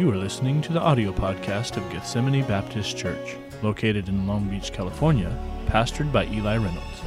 You are listening to the audio podcast of Gethsemane Baptist Church, located in Long Beach, California, pastored by Eli Reynolds.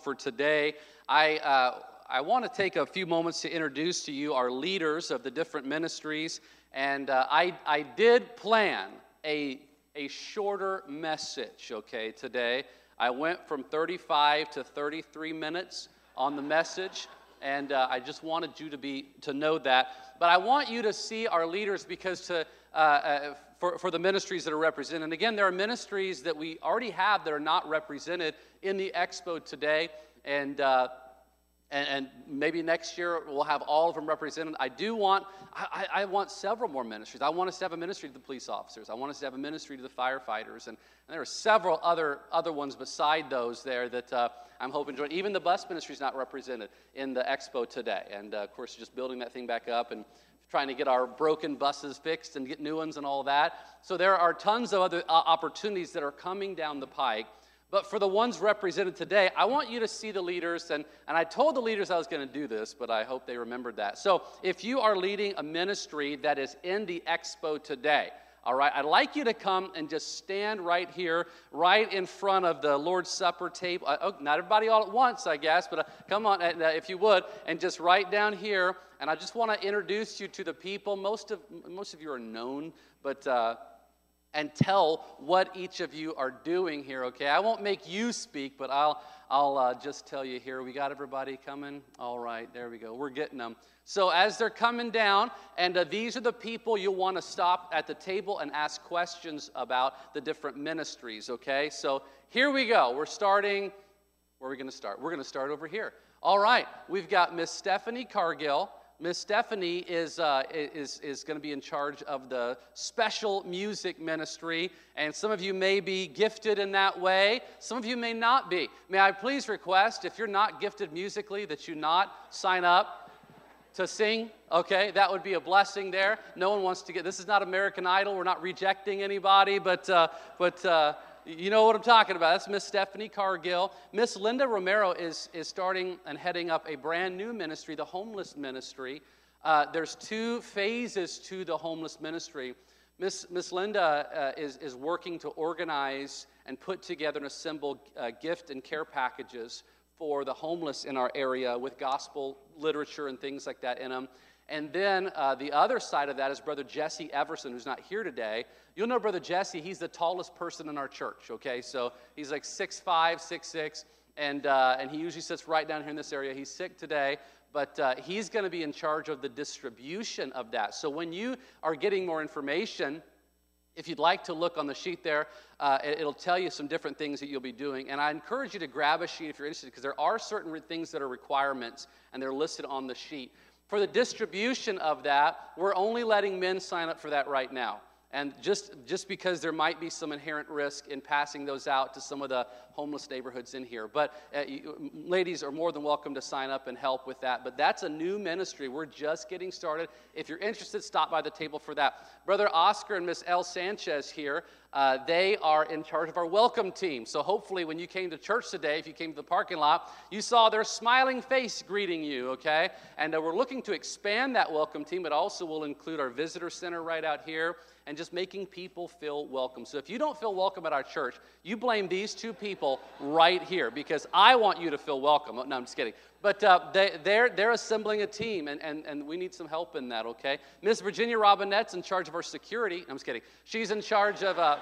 For today, I, uh, I want to take a few moments to introduce to you our leaders of the different ministries. And uh, I, I did plan a, a shorter message, okay, today. I went from 35 to 33 minutes on the message, and uh, I just wanted you to be to know that. But I want you to see our leaders because to uh, uh, for, for the ministries that are represented. And again, there are ministries that we already have that are not represented in the expo today, and. And, and, maybe next year we'll have all of them represented. I do want, I, I, want several more ministries. I want us to have a ministry to the police officers. I want us to have a ministry to the firefighters. And, and there are several other, other ones beside those there that uh, I'm hoping to join. Even the bus ministry is not represented in the expo today. And uh, of course, just building that thing back up and trying to get our broken buses fixed and get new ones and all that. So there are tons of other uh, opportunities that are coming down the pike. But for the ones represented today, I want you to see the leaders. And, and I told the leaders I was going to do this, but I hope they remembered that. So if you are leading a ministry that is in the expo today, all right, I'd like you to come and just stand right here, right in front of the Lord's Supper table. Uh, oh, not everybody all at once, I guess, but uh, come on, uh, if you would, and just right down here. And I just want to introduce you to the people. Most of, most of you are known, but and tell what each of you are doing here, okay? I won't make you speak, but I'll, I'll uh, just tell you here. We got everybody coming? All right, there we go. We're getting them. So, as they're coming down, and uh, these are the people you'll want to stop at the table and ask questions about the different ministries, okay? So, here we go. We're starting. Where are we going to start? We're going to start over here. All right, we've got Miss Stephanie Cargill. Miss Stephanie is, uh, is, is going to be in charge of the special music ministry, and some of you may be gifted in that way. Some of you may not be. May I please request, if you're not gifted musically, that you not sign up to sing? Okay, that would be a blessing there. No one wants to get, this is not American Idol. We're not rejecting anybody, but, uh, but, uh, you know what I'm talking about. That's Miss Stephanie Cargill. Miss Linda Romero is, is starting and heading up a brand new ministry, the homeless ministry. Uh, there's two phases to the homeless ministry. Miss, Miss Linda uh, is, is working to organize and put together and assemble uh, gift and care packages for the homeless in our area with gospel literature and things like that in them. And then uh, the other side of that is Brother Jesse Everson, who's not here today. You'll know Brother Jesse, he's the tallest person in our church, okay? So he's like 6'5, 6'6, and, uh, and he usually sits right down here in this area. He's sick today, but uh, he's to be in charge of the distribution of that. So when you are getting more information, if you'd like to look on the sheet there, uh, it'll tell you some different things that you'll be doing. And I encourage you to grab a sheet if you're interested, because there are certain things that are requirements, and they're listed on the sheet. For the distribution of that, we're only letting men sign up for that right now. And just, just because there might be some inherent risk in passing those out to some of the homeless neighborhoods in here. But uh, you, ladies are more than welcome to sign up and help with that. But that's a new ministry. We're just getting started. If you're interested, stop by the table for that. Brother Oscar and Miss El Sanchez here, uh, they are in charge of our welcome team. So hopefully, when you came to church today, if you came to the parking lot, you saw their smiling face greeting you, okay? And uh, we're looking to expand that welcome team. It also will include our visitor center right out here and just making people feel welcome. So if you don't feel welcome at our church, you blame these two people right here because I want you to feel welcome. No, I'm just kidding. But uh, they, they're, they're assembling a team, and, and, and we need some help in that, okay? Miss Virginia Robinette's in charge of our security. I'm just kidding. She's in charge of. Uh,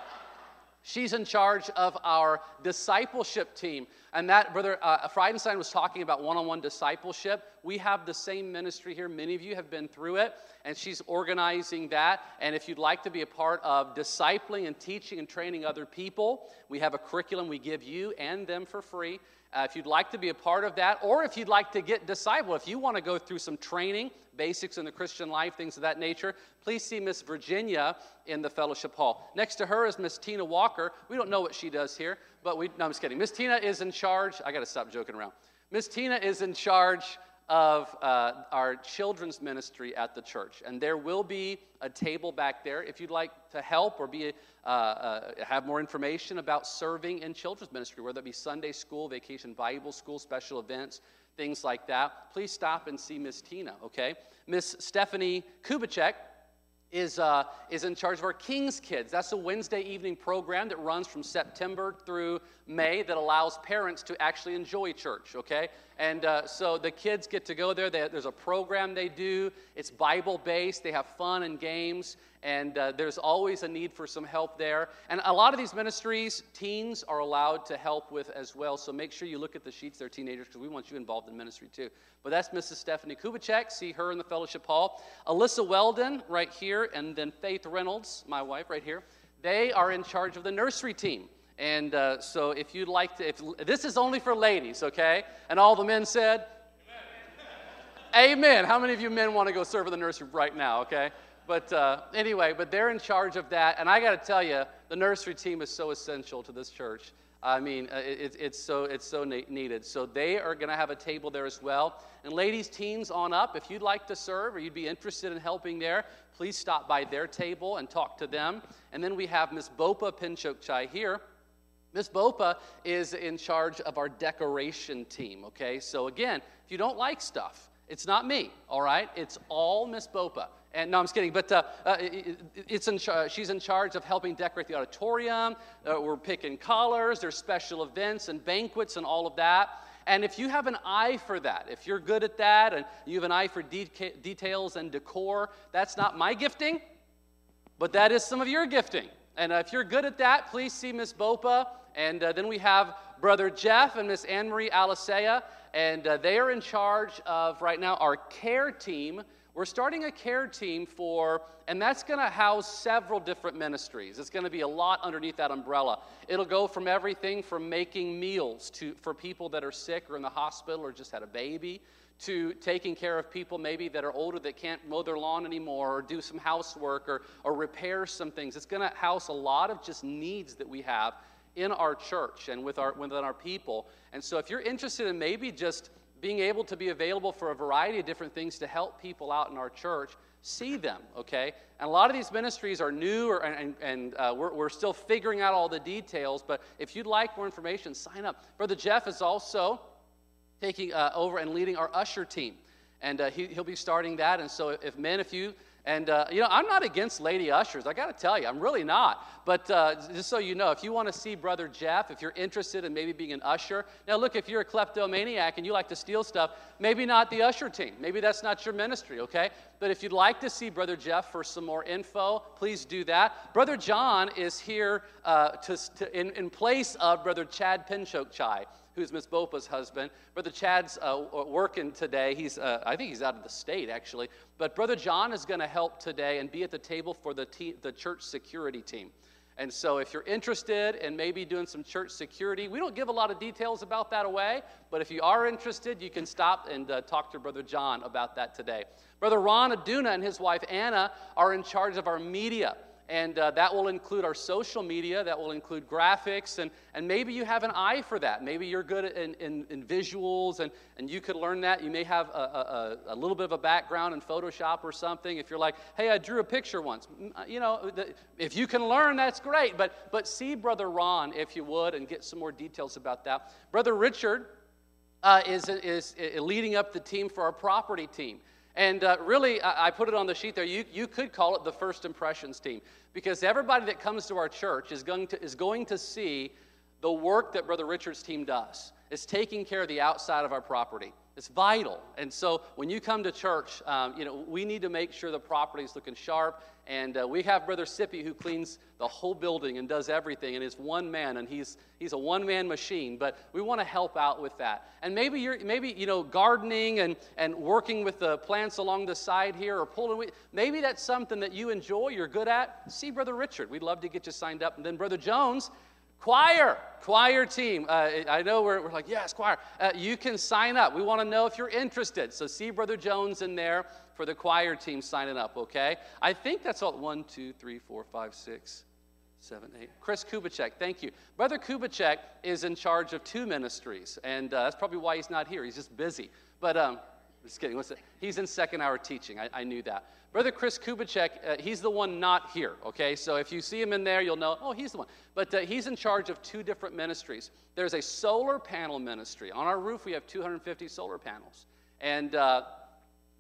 She's in charge of our discipleship team. And that, Brother uh, Friedenstein was talking about one on one discipleship. We have the same ministry here. Many of you have been through it, and she's organizing that. And if you'd like to be a part of discipling and teaching and training other people, we have a curriculum we give you and them for free. Uh, if you'd like to be a part of that, or if you'd like to get disciple, if you want to go through some training, basics in the Christian life, things of that nature, please see Miss Virginia in the fellowship hall. Next to her is Miss Tina Walker. We don't know what she does here, but we, no, I'm just kidding. Miss Tina is in charge. I got to stop joking around. Miss Tina is in charge of uh, our children's ministry at the church. And there will be a table back there if you'd like to help or be, uh, uh, have more information about serving in children's ministry, whether it be Sunday school, vacation Bible school, special events, things like that. Please stop and see Miss Tina, okay? Miss Stephanie Kubicek is, uh, is in charge of our King's Kids. That's a Wednesday evening program that runs from September through May that allows parents to actually enjoy church, okay? And uh, so the kids get to go there. They, there's a program they do, it's Bible based, they have fun and games, and uh, there's always a need for some help there. And a lot of these ministries, teens are allowed to help with as well. So make sure you look at the sheets there, teenagers, because we want you involved in ministry too. But that's Mrs. Stephanie Kubicek. See her in the fellowship hall. Alyssa Weldon, right here, and then Faith Reynolds, my wife, right here. They are in charge of the nursery team. And uh, so if you'd like to, if this is only for ladies, okay? And all the men said, Amen. Amen. How many of you men want to go serve in the nursery right now, okay? But uh, anyway, but they're in charge of that. And I got to tell you, the nursery team is so essential to this church. I mean, uh, it, it's so, it's so needed. So they are going to have a table there as well. And ladies, teens on up, if you'd like to serve or you'd be interested in helping there, please stop by their table and talk to them. And then we have Miss Bopa Pinchok Chai here. Miss Bopa is in charge of our decoration team, okay? So again, if you don't like stuff, it's not me, all right? It's all Miss Bopa. And no, I'm just kidding. But uh, uh, it's in char- she's in charge of helping decorate the auditorium. Uh, we're picking colors. There's special events and banquets and all of that. And if you have an eye for that, if you're good at that and you have an eye for de- details and decor, that's not my gifting, but that is some of your gifting. And uh, if you're good at that, please see Miss Bopa. And uh, then we have Brother Jeff and Miss Anne Marie Alisea. And uh, they are in charge of right now our care team we're starting a care team for, and that's going to house several different ministries. It's going to be a lot underneath that umbrella. It'll go from everything from making meals to, for people that are sick or in the hospital or just had a baby to taking care of people maybe that are older that can't mow their lawn anymore or do some housework or, or repair some things. It's going to house a lot of just needs that we have in our church and with our, within our people. And so if you're interested in maybe just being able to be available for a variety of different things to help people out in our church see them, okay? And a lot of these ministries are new or, and, and uh, we're, we're still figuring out all the details, but if you'd like more information, sign up. Brother Jeff is also taking uh, over and leading our usher team, and uh, he, he'll be starting that. And so, if men, if you and, uh, you know, I'm not against lady ushers. I got to tell you, I'm really not. But uh, just so you know, if you want to see Brother Jeff, if you're interested in maybe being an usher, now look, if you're a kleptomaniac and you like to steal stuff, maybe not the usher team. Maybe that's not your ministry, okay? But if you'd like to see Brother Jeff for some more info, please do that. Brother John is here uh, to, to, in, in place of Brother Chad Pinchok Chai who's Miss Bopa's husband. Brother Chad's uh, working today. He's, uh, I think he's out of the state, actually. But Brother John is going to help today and be at the table for the, te- the church security team. And so, if you're interested in maybe doing some church security, we don't give a lot of details about that away, but if you are interested, you can stop and uh, talk to Brother John about that today. Brother Ron Aduna and his wife Anna are in charge of our media. And uh, that will include our social media, that will include graphics, and, and maybe you have an eye for that. Maybe you're good in, in, in visuals and, and you could learn that. You may have a, a, a, little bit of a background in Photoshop or something. If you're like, hey, I drew a picture once, uh, you know, if you can learn, that's great. But, but see Brother Ron, if you would, and get some more details about that. Brother Richard uh, is, is, is leading up the team for our property team. And uh, really, I, I put it on the sheet there. You, you could call it the first impressions team because everybody that comes to our church is going to, is going to see the work that Brother Richard's team does. It's taking care of the outside of our property. It's vital. And so when you come to church, um, you know, we need to make sure the property is looking sharp. And uh, we have Brother Sippy who cleans the whole building and does everything and is one man and he's, he's a one-man machine. But we want to help out with that. And maybe you're, maybe, you know, gardening and, and working with the plants along the side here or pulling, maybe that's something that you enjoy, you're good at. See Brother Richard. We'd love to get you signed up. And then Brother Jones, Choir, choir team. Uh, I know we're, we're like, yes, choir. Uh, you can sign up. We want to know if you're interested. So see Brother Jones in there for the choir team signing up, okay? I think that's all. One, two, three, four, five, six, seven, eight. Chris Kubicek, thank you. Brother Kubicek is in charge of two ministries, and uh, that's probably why he's not here. He's just busy. But um, Just kidding. It? He's in second hour teaching. I, I knew that. Brother Chris Kubicek, uh, he's the one not here, okay? So if you see him in there, you'll know, oh, he's the one. But uh, he's in charge of two different ministries. There's a solar panel ministry. On our roof, we have 250 solar panels. And uh,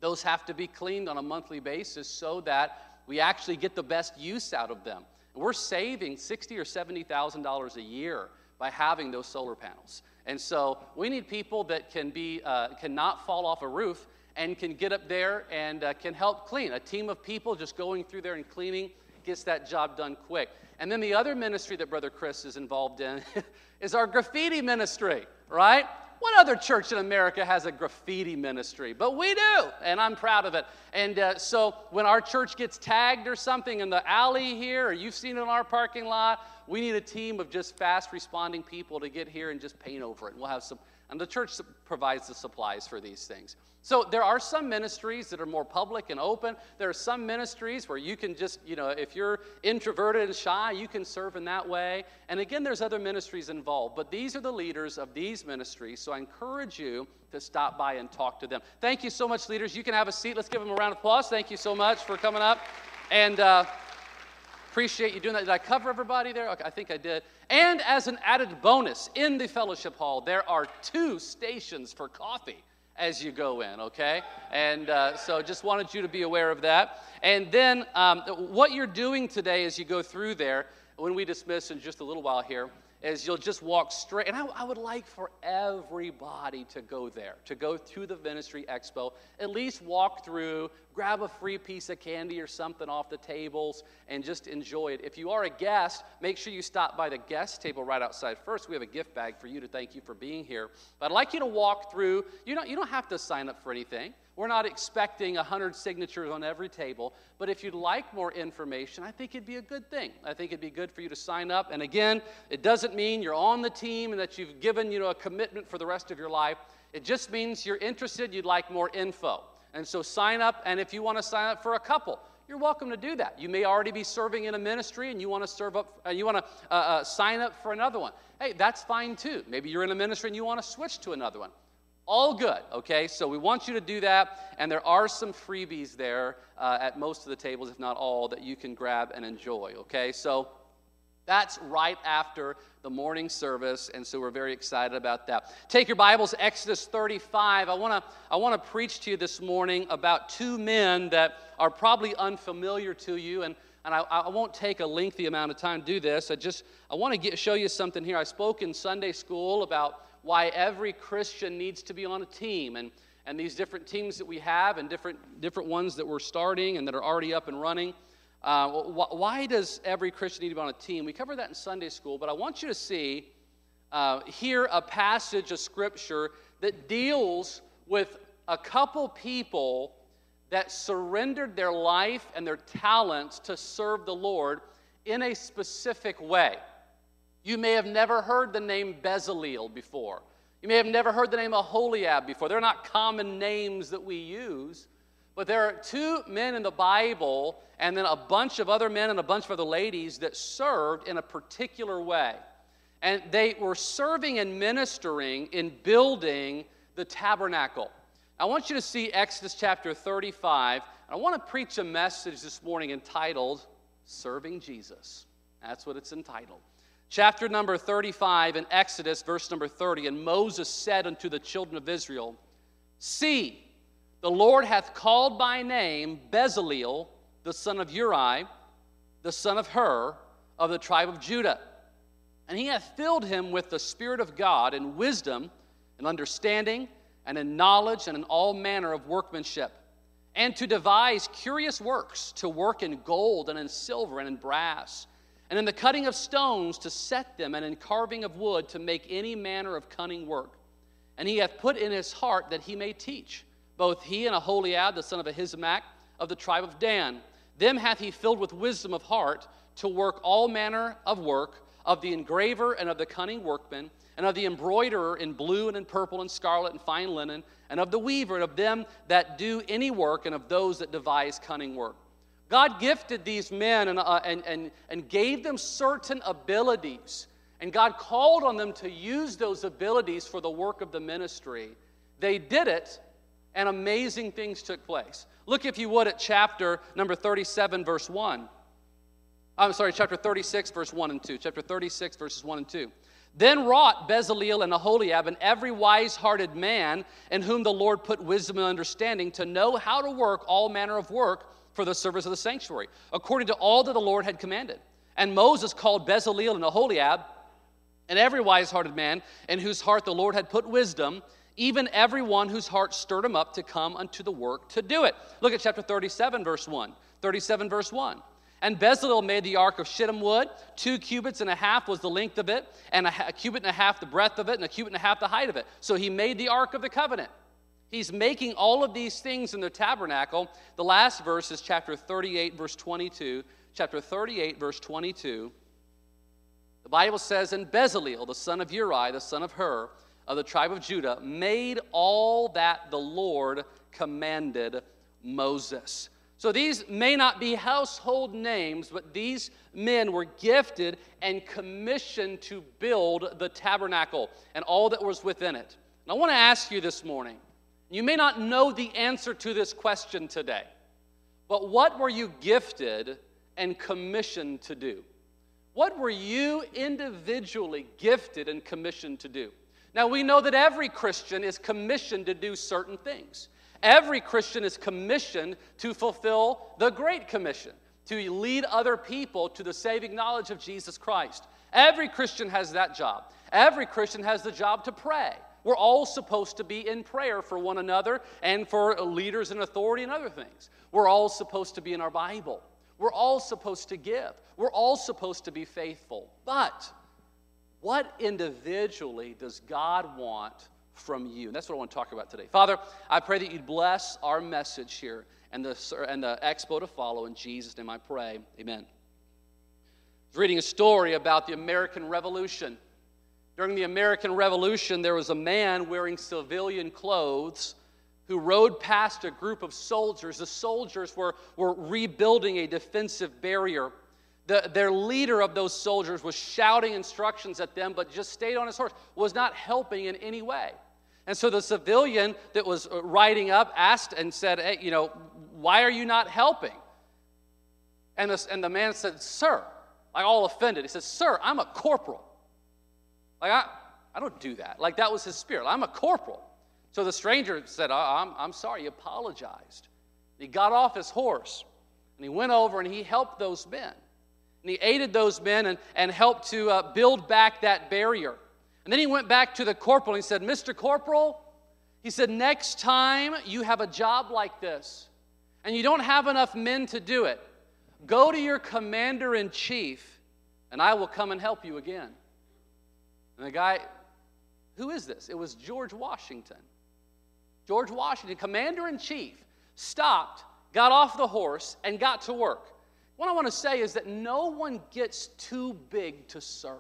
those have to be cleaned on a monthly basis so that we actually get the best use out of them. And we're saving sixty or seventy thousand dollars a year by having those solar panels. And so we need people that can be uh, cannot fall off a roof and can get up there and uh, can help clean. A team of people just going through there and cleaning gets that job done quick. And then the other ministry that Brother Chris is involved in is our graffiti ministry, right? What other church in America has a graffiti ministry? But we do, and I'm proud of it. And uh, so when our church gets tagged or something in the alley here, or you've seen it in our parking lot, we need a team of just fast responding people to get here and just paint over it. And we'll have some, and the church provides the supplies for these things. So there are some ministries that are more public and open. There are some ministries where you can just, you know, if you're introverted and shy, you can serve in that way. And again, there's other ministries involved. But these are the leaders of these ministries. So I encourage you to stop by and talk to them. Thank you so much, leaders. You can have a seat. Let's give them a round of applause. Thank you so much for coming up. And, uh, Appreciate you doing that. Did I cover everybody there? Okay, I think I did. And as an added bonus, in the fellowship hall, there are two stations for coffee as you go in, okay? And uh, so just wanted you to be aware of that. And then um, what you're doing today as you go through there, when we dismiss in just a little while here, is you'll just walk straight. And I, I, would like for everybody to go there, to go to the Ministry Expo, at least walk through, grab a free piece of candy or something off the tables, and just enjoy it. If you are a guest, make sure you stop by the guest table right outside first. We have a gift bag for you to thank you for being here. But I'd like you to walk through. You don't, you don't have to sign up for anything. We're not expecting 100 signatures on every table, but if you'd like more information, I think it'd be a good thing. I think it'd be good for you to sign up. And again, it doesn't mean you're on the team and that you've given you know, a commitment for the rest of your life. It just means you're interested, you'd like more info. And so sign up, and if you want to sign up for a couple, you're welcome to do that. You may already be serving in a ministry and you want to serve up, uh, you want to uh, uh, sign up for another one. Hey, that's fine too. Maybe you're in a ministry and you want to switch to another one. All good, okay? So we want you to do that, and there are some freebies there uh, at most of the tables, if not all, that you can grab and enjoy, okay? So that's right after the morning service, and so we're very excited about that. Take your Bibles, Exodus 35. I want to I want to preach to you this morning about two men that are probably unfamiliar to you, and and I, I won't take a lengthy amount of time to do this. I just I want to show you something here. I spoke in Sunday school about why every Christian needs to be on a team. And, and these different teams that we have, and different, different ones that we're starting and that are already up and running. Uh, wh- why does every Christian need to be on a team? We covered that in Sunday school, but I want you to see uh, here a passage of Scripture that deals with a couple people that surrendered their life and their talents to serve the Lord in a specific way. You may have never heard the name Bezalel before. You may have never heard the name Aholiab before. They're not common names that we use. But there are two men in the Bible, and then a bunch of other men and a bunch of other ladies that served in a particular way. And they were serving and ministering in building the tabernacle. I want you to see Exodus chapter 35. I want to preach a message this morning entitled Serving Jesus. That's what it's entitled. Chapter number 35 in Exodus, verse number 30. And Moses said unto the children of Israel, See, the Lord hath called by name Bezalel, the son of Uri, the son of Hur, of the tribe of Judah. And he hath filled him with the Spirit of God in wisdom and understanding and in knowledge and in all manner of workmanship, and to devise curious works, to work in gold and in silver and in brass and in the cutting of stones to set them, and in carving of wood to make any manner of cunning work. And he hath put in his heart that he may teach, both he and Aholiab, the son of Ahisamach, of the tribe of Dan. Them hath he filled with wisdom of heart to work all manner of work, of the engraver and of the cunning workman, and of the embroiderer in blue and in purple and scarlet and fine linen, and of the weaver, and of them that do any work, and of those that devise cunning work. God gifted these men and, uh, and, and, and gave them certain abilities. And God called on them to use those abilities for the work of the ministry. They did it, and amazing things took place. Look, if you would, at chapter number 37, verse 1. I'm sorry, chapter 36, verse 1 and 2. Chapter 36, verses 1 and 2. Then wrought Bezaleel and Aholiab and every wise hearted man in whom the Lord put wisdom and understanding to know how to work all manner of work for the service of the sanctuary, according to all that the Lord had commanded. And Moses called Bezaleel and Aholiab and every wise hearted man in whose heart the Lord had put wisdom, even every one whose heart stirred him up to come unto the work to do it. Look at chapter 37, verse 1. 37, verse 1. And Bezalel made the ark of shittim wood. Two cubits and a half was the length of it, and a, a, cubit and a half the breadth of it, and a cubit and a half the height of it. So he made the ark of the covenant. He's making all of these things in the tabernacle. The last verse is chapter 38, verse 22. Chapter 38, verse 22. The Bible says, And Bezalel, the son of Uri, the son of Hur, of the tribe of Judah, made all that the Lord commanded Moses. So these may not be household names, but these men were gifted and commissioned to build the tabernacle and all that was within it. And I want to ask you this morning you may not know the answer to this question today, but what were you gifted and commissioned to do? What were you individually gifted and commissioned to do? Now, we know that every Christian is commissioned to do certain things. Every Christian is commissioned to fulfill the Great Commission, to lead other people to the saving knowledge of Jesus Christ. Every Christian has that job. Every Christian has the job to pray. We're all supposed to be in prayer for one another and for leaders and authority and other things. We're all supposed to be in our Bible. We're all supposed to give. We're all supposed to be faithful. But what individually does God want from you. And that's what I want to talk about today. Father, I pray that you'd bless our message here and the, and the expo to follow. In Jesus' name I pray. Amen. I was reading a story about the American Revolution. During the American Revolution, there was a man wearing civilian clothes who rode past a group of soldiers. The soldiers were, were rebuilding a defensive barrier. The, their leader of those soldiers was shouting instructions at them, but just stayed on his horse, was not helping in any way. And so the civilian that was uh, riding up asked and said, hey, you know, why are you not helping? And, and the man said, Sir, like all offended, he says, Sir, I'm a corporal. Like, I, I don't do that. Like, that was his spirit. I'm a corporal. So the stranger said, I'm, I'm sorry, he apologized. He got off his horse and he went over and he helped those men. And he aided those men and, and helped to uh, build back that barrier. And then he went back to the corporal and he said, Mr. Corporal, he said, next time you have a job like this and you don't have enough men to do it, go to your commander in chief and I will come and help you again. And the guy, who is this? It was George Washington. George Washington, commander in chief, stopped, got off the horse, and got to work. What I want to say is that no one gets too big to serve.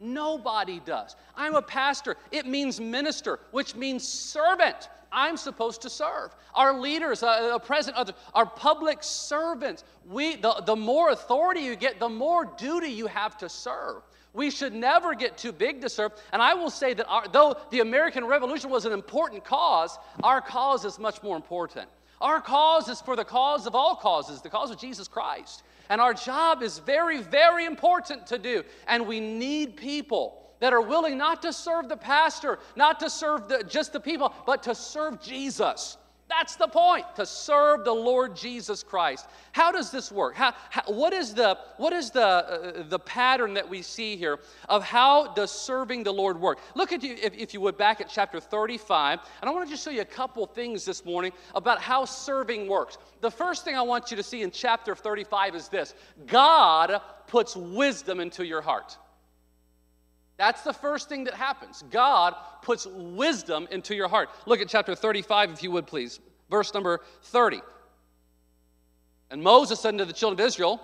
Nobody does. I'm a pastor. It means minister, which means servant. I'm supposed to serve. Our leaders, uh, the president, our public servants. We, the, the more authority you get, the more duty you have to serve. We should never get too big to serve. And I will say that our, though the American Revolution was an important cause, our cause is much more important. Our cause is for the cause of all causes, the cause of Jesus Christ. And our job is very, very important to do. And we need people that are willing not to serve the pastor, not to serve the, just the people, but to serve Jesus. That's the point, to serve the Lord Jesus Christ. How does this work? How, how, what is, the, what is the, uh, the pattern that we see here of how does serving the Lord work? Look at you, if, if you would, back at chapter 35, and I want to just show you a couple things this morning about how serving works. The first thing I want you to see in chapter 35 is this God puts wisdom into your heart. That's the first thing that happens. God puts wisdom into your heart. Look at chapter 35, if you would please. Verse number 30. And Moses said unto the children of Israel,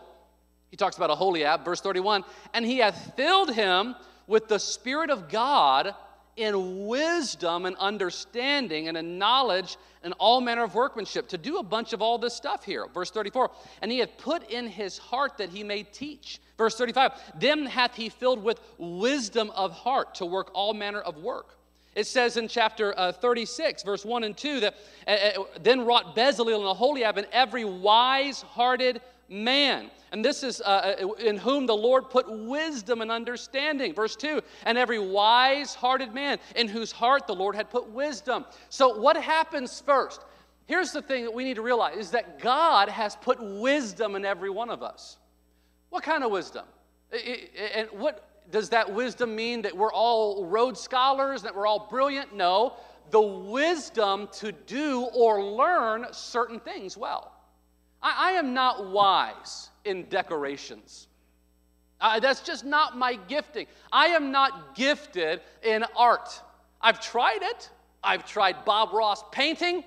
he talks about Aholiab, verse 31, and he hath filled him with the Spirit of God in wisdom and understanding and in knowledge and all manner of workmanship to do a bunch of all this stuff here. Verse 34, and he hath put in his heart that he may teach. Verse 35, them hath he filled with wisdom of heart to work all manner of work It says in chapter uh, 36, verse 1 and 2, that uh, then wrought Bezalel and Aholiab and every wise hearted man. And this is uh, uh, in whom the Lord put wisdom and understanding. Verse 2 and every wise hearted man in whose heart the Lord had put wisdom. So, what happens first? Here's the thing that we need to realize is that God has put wisdom in every one of us. What kind of wisdom? And what does that wisdom mean that we're all Rhodes Scholars, that we're all brilliant? No. The wisdom to do or learn certain things well. I, I am not wise in decorations. Uh, that's just not my gifting. I am not gifted in art. I've tried it. I've tried Bob Ross painting.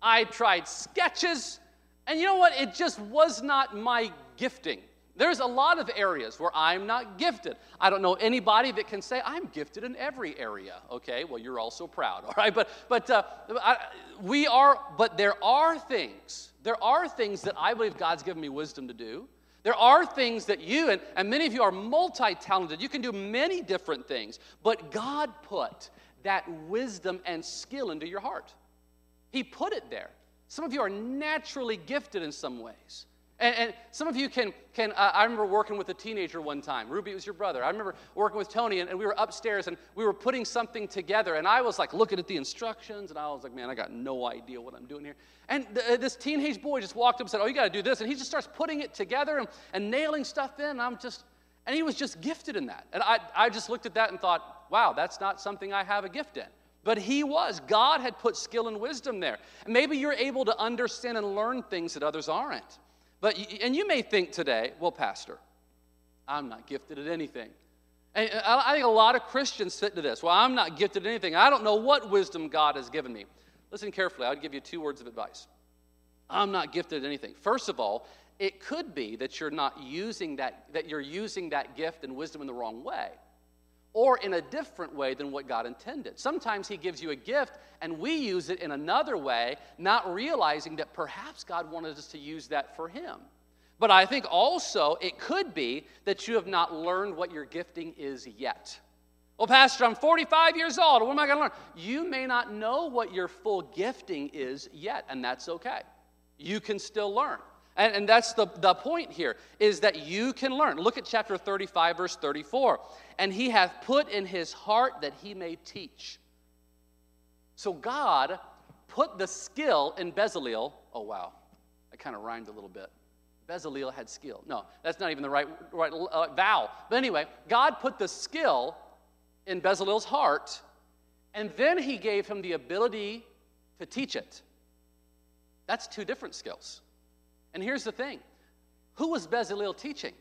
I tried sketches. And you know what? It just was not my gifting. There's a lot of areas where I'm not gifted. I don't know anybody that can say I'm gifted in every area. Okay, well you're also proud, all right? But but uh, I, we are. But there are things. There are things that I believe God's given me wisdom to do. There are things that you and, and many of you are multi-talented. You can do many different things. But God put that wisdom and skill into your heart. He put it there. Some of you are naturally gifted in some ways. And, and, some of you can, can uh, I remember working with a teenager one time. Ruby was your brother. I remember working with Tony, and, and, we were upstairs and we were putting something together. And I was like looking at the instructions, and I was like, man, I got no idea what I'm doing here. And th- uh, this teenage boy just walked up and said, oh, you got to do this. And he just starts putting it together and, and nailing stuff in. And I'm just, and he was just gifted in that. And I, I just looked at that and thought, wow, that's not something I have a gift in. But he was. God had put skill and wisdom there. And maybe you're able to understand and learn things that others aren't. But, and you may think today, well, Pastor, I'm not gifted at anything. And uh, I think a lot of Christians fit to this. Well, I'm not gifted at anything. I don't know what wisdom God has given me. Listen carefully. I'll give you two words of advice. I'm not gifted at anything. First of all, it could be that you're not using that, that you're using that gift and wisdom in the wrong way or in a different way than what God intended. Sometimes He gives you a gift and we use it in another way, not realizing that perhaps God wanted us to use that for Him. But I think also it could be that you have not learned what your gifting is yet. Well, Pastor, I'm 45 years old. What am I going to learn? You may not know what your full gifting is yet, and that's okay. You can still learn. And, and that's the, the point here, is that you can learn. Look at chapter 35, verse 34. And he hath put in his heart that he may teach. So God put the skill in Bezalel. Oh, wow. I kind of rhymed a little bit. Bezalel had skill. No, that's not even the right, right uh, vowel. But anyway, God put the skill in Bezalel's heart, and then he gave him the ability to teach it. That's two different skills. And here's the thing who was Bezalel teaching?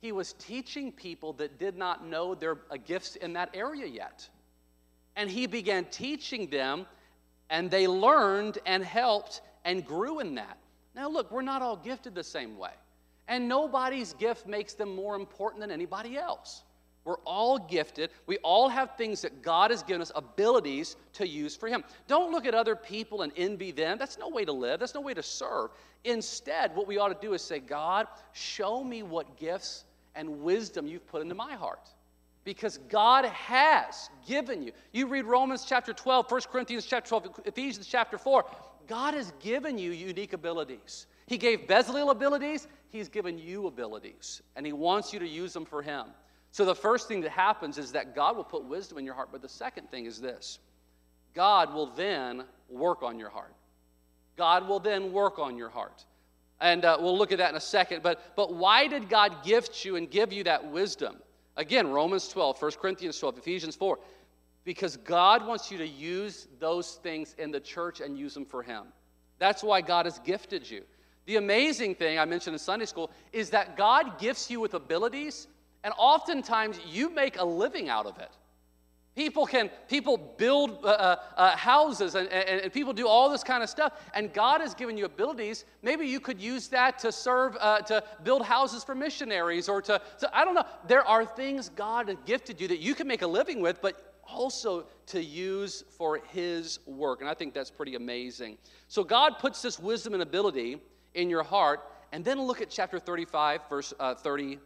He was teaching people that did not know their uh, gifts in that area yet. And he began teaching them, and they learned and helped and grew in that. Now, look, we're not all gifted the same way. And nobody's gift makes them more important than anybody else. We're all gifted. We all have things that God has given us abilities to use for Him. Don't look at other people and envy them. That's no way to live, that's no way to serve. Instead, what we ought to do is say, God, show me what gifts and wisdom you've put into my heart. Because God has given you. You read Romans chapter 12, 1 Corinthians chapter 12, Ephesians chapter 4. God has given you unique abilities. He gave Bezalel abilities, He's given you abilities, and He wants you to use them for Him. So the first thing that happens is that God will put wisdom in your heart. But the second thing is this God will then work on your heart. God will then work on your heart. And uh, we'll look at that in a second. But, but why did God gift you and give you that wisdom? Again, Romans 12, 1 Corinthians 12, Ephesians 4. Because God wants you to use those things in the church and use them for Him. That's why God has gifted you. The amazing thing I mentioned in Sunday school is that God gifts you with abilities and oftentimes you make a living out of it. People can people build uh, uh, uh, houses and, and, and, people do all this kind of stuff. And God has given you abilities. Maybe you could use that to serve, uh, to build houses for missionaries or to, to, I don't know. There are things God has gifted you that you can make a living with, but also to use for His work. And I think that's pretty amazing. So God puts this wisdom and ability in your heart. And then look at chapter 35, verse uh, 30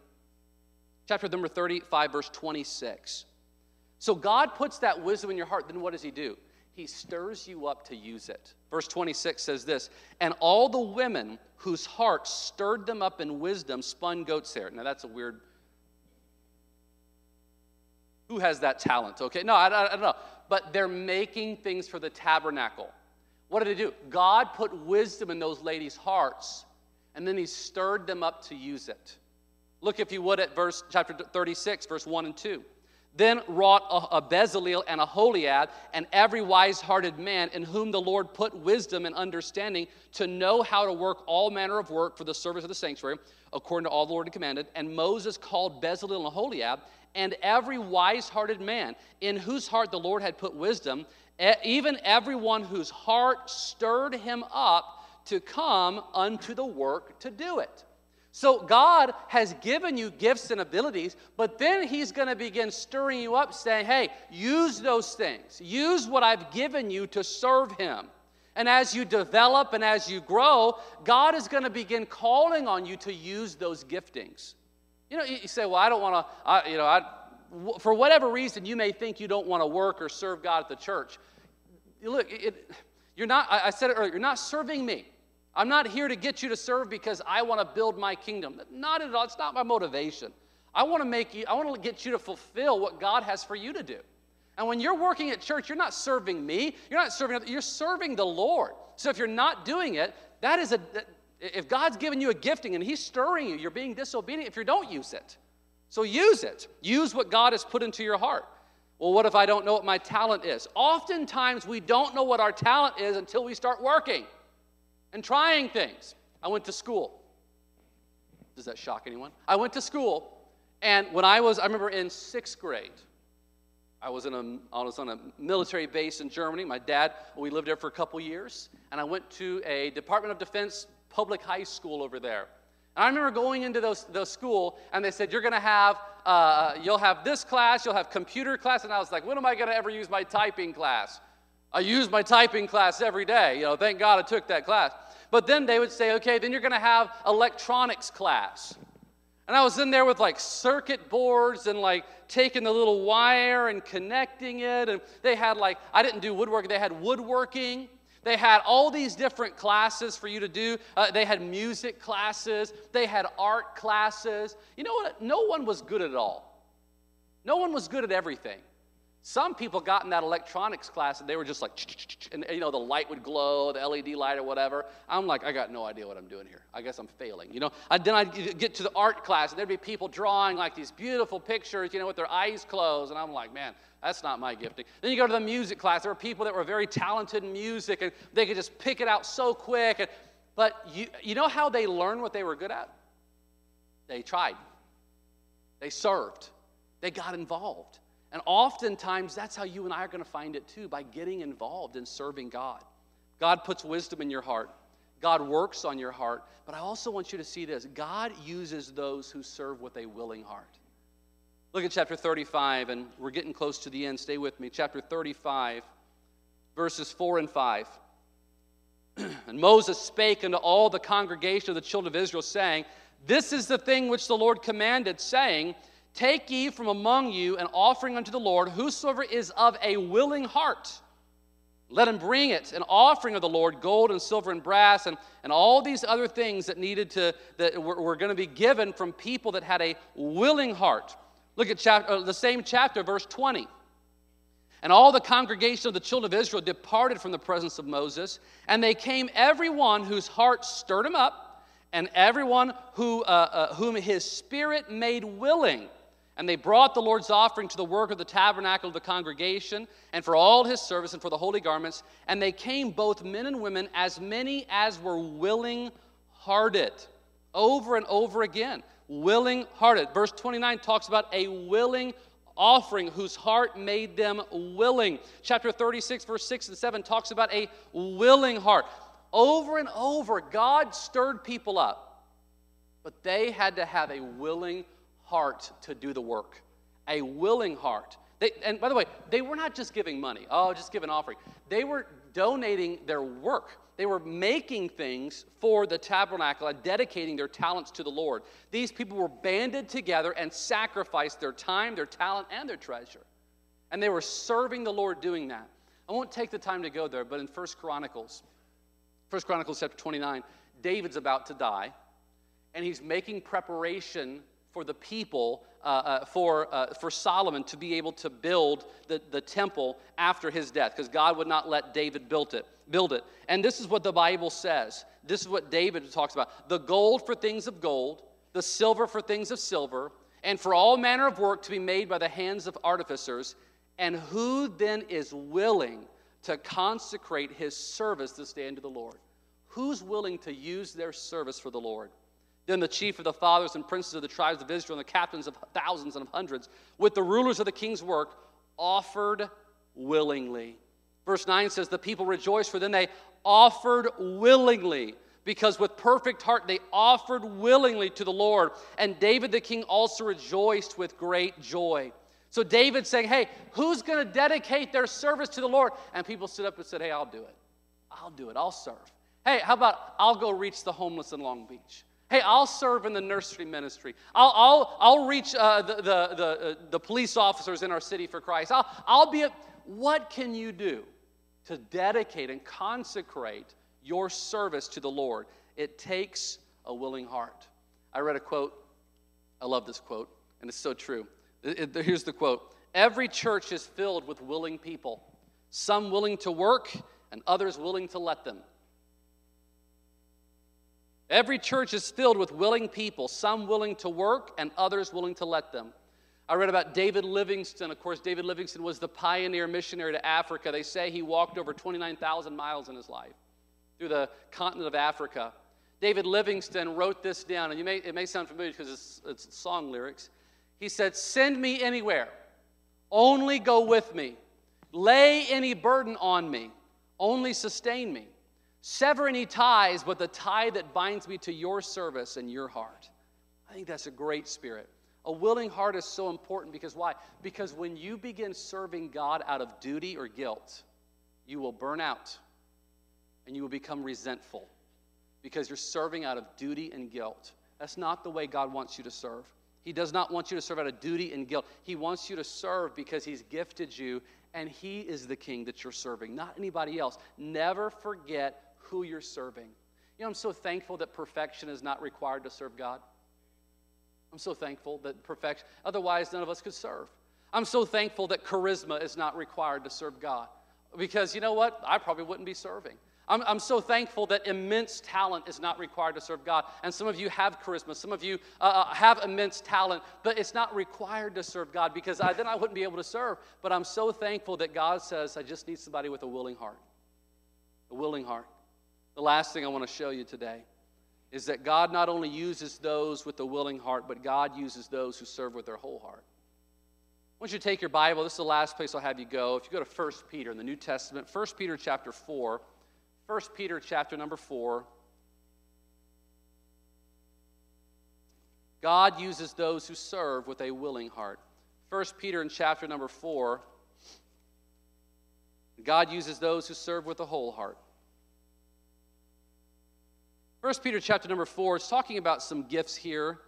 chapter number 35, verse 26. So God puts that wisdom in your heart, then what does He do? He stirs you up to use it. Verse 26 says this And all the women whose hearts stirred them up in wisdom spun goat's hair. Now that's a weird. Who has that talent? Okay, no, I, I, I don't know. But they're making things for the tabernacle. What did they do? God put wisdom in those ladies' hearts, and then He stirred them up to use it. Look, if you would, at verse chapter 36, verse 1 and 2. Then wrought a, a Bezaleel and a Aholiab, and every wise hearted man in whom the Lord put wisdom and understanding to know how to work all manner of work for the service of the sanctuary, according to all the Lord had commanded. And Moses called Bezaleel and Aholiab, and every wise hearted man in whose heart the Lord had put wisdom, even everyone whose heart stirred him up to come unto the work to do it. So God has given you gifts and abilities, but then He's going to begin stirring you up, saying, hey, use those things. Use what I've given you to serve Him. And as you develop and as you grow, God is going to begin calling on you to use those giftings. You know, you say, well, I don't want to, you know, I, for whatever reason, you may think you don't want to work or serve God at the church. Look, it, you're not, I said it earlier, you're not serving me. I'm not here to get you to serve because I want to build my kingdom. Not at all. It's not my motivation. I want to make you, I want to get you to fulfill what God has for you to do. And when you're working at church, you're not serving me, you're not serving, you're serving the Lord. So if you're not doing it, that is a, if God's given you a gifting and He's stirring you, you're being disobedient if you don't use it. So use it. Use what God has put into your heart. Well, what if I don't know what my talent is? Oftentimes, we don't know what our talent is until we start working and trying things. I went to school. Does that shock anyone? I went to school, and when I was, I remember in sixth grade, I was, in a, I was on a military base in Germany. My dad, we lived there for a couple years, and I went to a Department of Defense public high school over there. And I remember going into those, those school, and they said, You're going to have, uh, you'll have this class, you'll have computer class. And I was like, When am I going to ever use my typing class? I use my typing class every day. You know, thank God I took that class. But then they would say, okay, then you're going to have electronics class. And I was in there with like circuit boards and like taking the little wire and connecting it. And they had like, I didn't do woodworking, they had woodworking. They had all these different classes for you to do. Uh, they had music classes, they had art classes. You know what? No one was good at all. No one was good at everything. Some people got in that electronics class and they were just like, and you know, the light would glow, the LED light or whatever. I'm like, I got no idea what I'm doing here. I guess I'm failing. You know, I, then I'd get to the art class and there'd be people drawing like these beautiful pictures, you know, with their eyes closed. And I'm like, man, that's not my gifting. Then you go to the music class. There were people that were very talented in music and they could just pick it out so quick. And, but you, you know how they learned what they were good at? They tried, they served, they got involved. And oftentimes, that's how you and I are going to find it too by getting involved in serving God. God puts wisdom in your heart, God works on your heart. But I also want you to see this God uses those who serve with a willing heart. Look at chapter 35, and we're getting close to the end. Stay with me. Chapter 35, verses 4 and 5. and Moses spake unto all the congregation of the children of Israel, saying, This is the thing which the Lord commanded, saying, Take ye from among you an offering unto the Lord, whosoever is of a willing heart. Let him bring it, an offering of the Lord, gold and silver and brass, and, and all these other things that needed to, that were, were going to be given from people that had a willing heart. Look at chapter, uh, the same chapter, verse 20. And all the congregation of the children of Israel departed from the presence of Moses, and they came everyone whose heart stirred him up, and everyone who, uh, uh, whom his spirit made willing and they brought the Lord's offering to the work of the tabernacle of the congregation, and for all his service, and for the holy garments. And they came, both men and women, as many as were willing hearted. Over and over again. Willing hearted. Verse 29 talks about a willing offering whose heart made them willing. Chapter 36, verse 6 and 7 talks about a willing heart. Over and over, God stirred people up, but they had to have a willing heart to do the work, a willing heart. They, and by the way, they were not just giving money, oh, just give an offering. They were donating their work. They were making things for the tabernacle and dedicating their talents to the Lord. These people were banded together and sacrificed their time, their talent, and their treasure. And they were serving the Lord doing that. I won't take the time to go there, but in First Chronicles, First Chronicles chapter 29, David's about to die, and he's making preparation for the people, uh, uh, for, uh, for Solomon to be able to build the, the temple after his death, because God would not let David build it, build it. And this is what the Bible says. This is what David talks about. The gold for things of gold, the silver for things of silver, and for all manner of work to be made by the hands of artificers. And who then is willing to consecrate his service this day unto the Lord? Who's willing to use their service for the Lord? Then the chief of the fathers and princes of the tribes of Israel and the captains of thousands and of hundreds, with the rulers of the king's work, offered willingly. Verse 9 says, The people rejoiced, for then they offered willingly, because with perfect heart they offered willingly to the Lord. And David the king also rejoiced with great joy. So David saying, Hey, who's going to dedicate their service to the Lord? And people stood up and said, Hey, I'll do it. I'll do it. I'll serve. Hey, how about I'll go reach the homeless in Long Beach? Hey, I'll serve in the nursery ministry. I'll, I'll, I'll reach uh, the, the, the, uh, the, police officers in our city for Christ. I'll, I'll be a, what can you do to dedicate and consecrate your service to the Lord? It takes a willing heart. I read a quote. I love this quote, and it's so true. It, it, here's the quote Every church is filled with willing people, some willing to work and others willing to let them. Every church is filled with willing people, some willing to work and others willing to let them. I read about David Livingstone. Of course, David Livingstone was the pioneer missionary to Africa. They say he walked over 29,000 miles in his life through the continent of Africa. David Livingstone wrote this down, and may, it may sound familiar because it's, it's song lyrics. He said, Send me anywhere, only go with me. Lay any burden on me, only sustain me. Sever any ties, but the tie that binds me to your service and your heart. I think that's a great spirit. A willing heart is so important because why? Because when you begin serving God out of duty or guilt, you will burn out and you will become resentful because you're serving out of duty and guilt. That's not the way God wants you to serve. He does not want you to serve out of duty and guilt. He wants you to serve because He's gifted you and He is the King that you're serving, not anybody else. Never forget who you're serving. You know, I'm so thankful that perfection is not required to serve God. I'm so thankful that perfection, otherwise, none of us could serve. I'm so thankful that charisma is not required to serve God. Because you know what? I probably wouldn't be serving. I'm, I'm so thankful that immense talent is not required to serve God. And some of you have charisma, some of you uh, uh have immense talent, but it's not required to serve God because I, then I wouldn't be able to serve. But I'm so thankful that God says, I just need somebody with a willing heart. A willing heart. The last thing I want to show you today is that God not only uses those with a willing heart, but God uses those who serve with their whole heart. Want you take your Bible. This is the last place I'll have you go. If you go to 1 Peter in the New Testament, 1 Peter chapter 4, 1 Peter chapter number 4. God uses those who serve with a willing heart. 1 Peter in chapter number 4, God uses those who serve with a whole heart. First Peter chapter number four is talking about some gifts here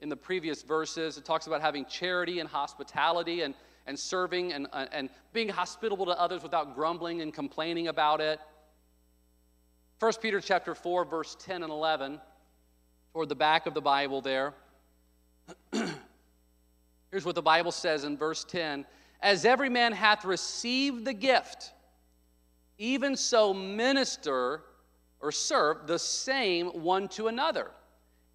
in the previous verses. It talks about having charity and hospitality and, and serving and, uh, and being hospitable to others without grumbling and complaining about it. First Peter chapter 4, verse 10 and 11, toward the back of the Bible there. Here's what the Bible says in verse 10 As every man hath received the gift, even so minister or serve the same one to another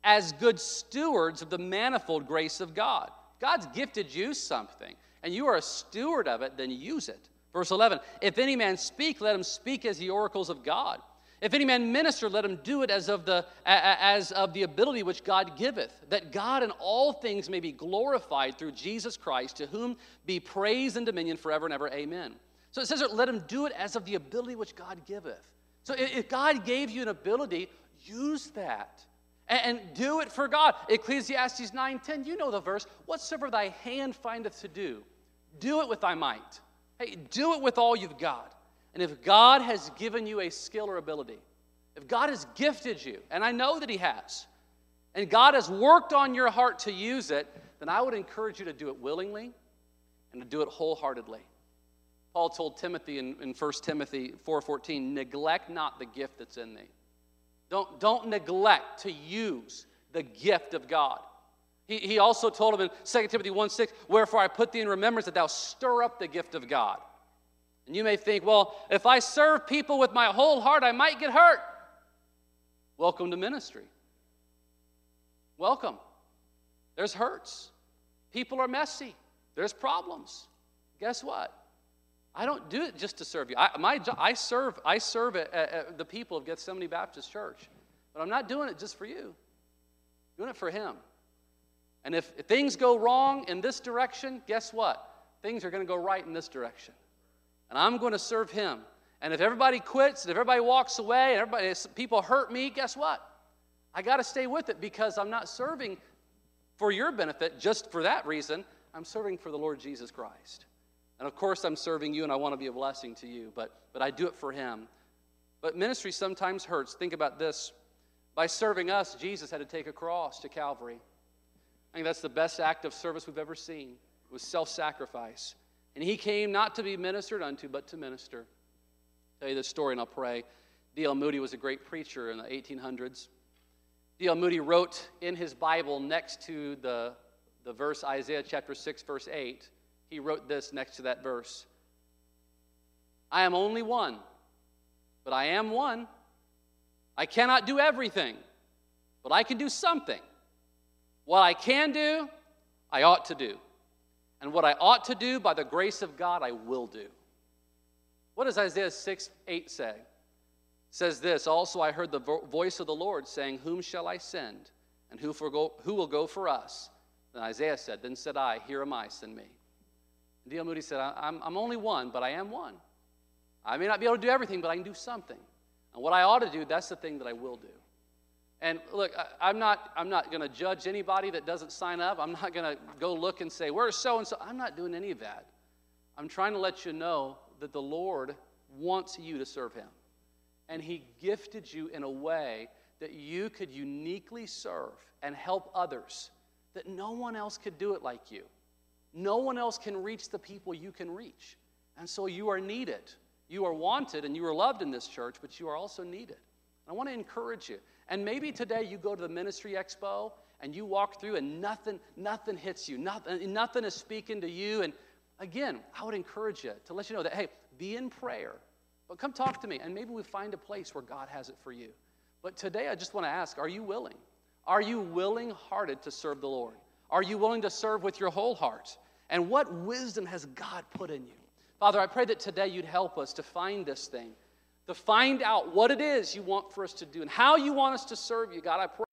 as good stewards of the manifold grace of God. God's gifted you something, and you are a steward of it, then use it. Verse 11 If any man speak, let him speak as the oracles of God. If any man minister, let him do it as of the, as of the ability which God giveth, that God in all things may be glorified through Jesus Christ, to whom be praise and dominion forever and ever. Amen. So it says, let him do it as of the ability which God giveth. So if God gave you an ability, use that. And, do it for God. Ecclesiastes 9:10, you know the verse. Whatsoever thy hand findeth to do, do it with thy might. Hey, do it with all you've got. And if God has given you a skill or ability, if God has gifted you, and I know that He has, and God has worked on your heart to use it, then I would encourage you to do it willingly and to do it wholeheartedly. Paul told Timothy in, in 1 Timothy 4.14, neglect not the gift that's in thee. Don't, don't neglect to use the gift of God. He, he also told him in 2 Timothy 1 6, Wherefore I put thee in remembrance that thou stir up the gift of God. And you may think, well, if I serve people with my whole heart, I might get hurt. Welcome to ministry. Welcome. There's hurts. People are messy. There's problems. Guess what? I don't do it just to serve you. I, my, I serve, I serve at, at the people of Gethsemane Baptist Church, but I'm not doing it just for you. I'm doing it for Him. And if things go wrong in this direction, guess what? Things are going to go right in this direction. And I'm going to serve Him. And if everybody quits, and if everybody walks away, and everybody, people hurt me, guess what? I got to stay with it because I'm not serving for your benefit just for that reason. I'm serving for the Lord Jesus Christ. And of course, I'm serving you and I want to be a blessing to you, but, but I do it for Him. But ministry sometimes hurts. Think about this. By serving us, Jesus had to take a cross to Calvary. I think that's the best act of service we've ever seen. It was self sacrifice. And He came not to be ministered unto, but to minister. I'll tell you this story and I'll pray. D.L. Moody was a great preacher in the 1800s. D.L. Moody wrote in his Bible next to the, the verse Isaiah chapter 6, verse 8 he wrote this next to that verse I am only one, but I am one. I cannot do everything, but I can do something. What I can do, I ought to do. And what I ought to do, by the grace of God, I will do. What does Isaiah 6 8 say? It says this Also, I heard the vo- voice of the Lord saying, Whom shall I send? And who, who will go for us? Then Isaiah said, Then said I, Here am I, send me. D.L. Moody said, I'm, I'm only one, but I am one. I may not be able to do everything, but I can do something. And what I ought to do, that's the thing that I will do. And look, I, am not, I'm not going to judge anybody that doesn't sign up. I'm not going to go look and say, where's so and so? I'm not doing any of that. I'm trying to let you know that the Lord wants you to serve Him. And He gifted you in a way that you could uniquely serve and help others, that no one else could do it like you. No one else can reach the people you can reach. And so you are needed. You are wanted and you are loved in this church, but you are also needed. I want to encourage you. And maybe today you go to the ministry expo and you walk through and nothing, nothing hits you. Nothing, uh, nothing is speaking to you. And again, I would encourage you to let you know that, hey, be in prayer. But come talk to me, and maybe we find a place where God has it for you. But today I just want to ask, are you willing? Are you willing hearted to serve the Lord? Are you willing to serve with your whole heart? And what wisdom has God put in you? Father, I pray that today you'd help us to find this thing, to find out what it is you want for us to do and how you want us to serve you. God, I pray.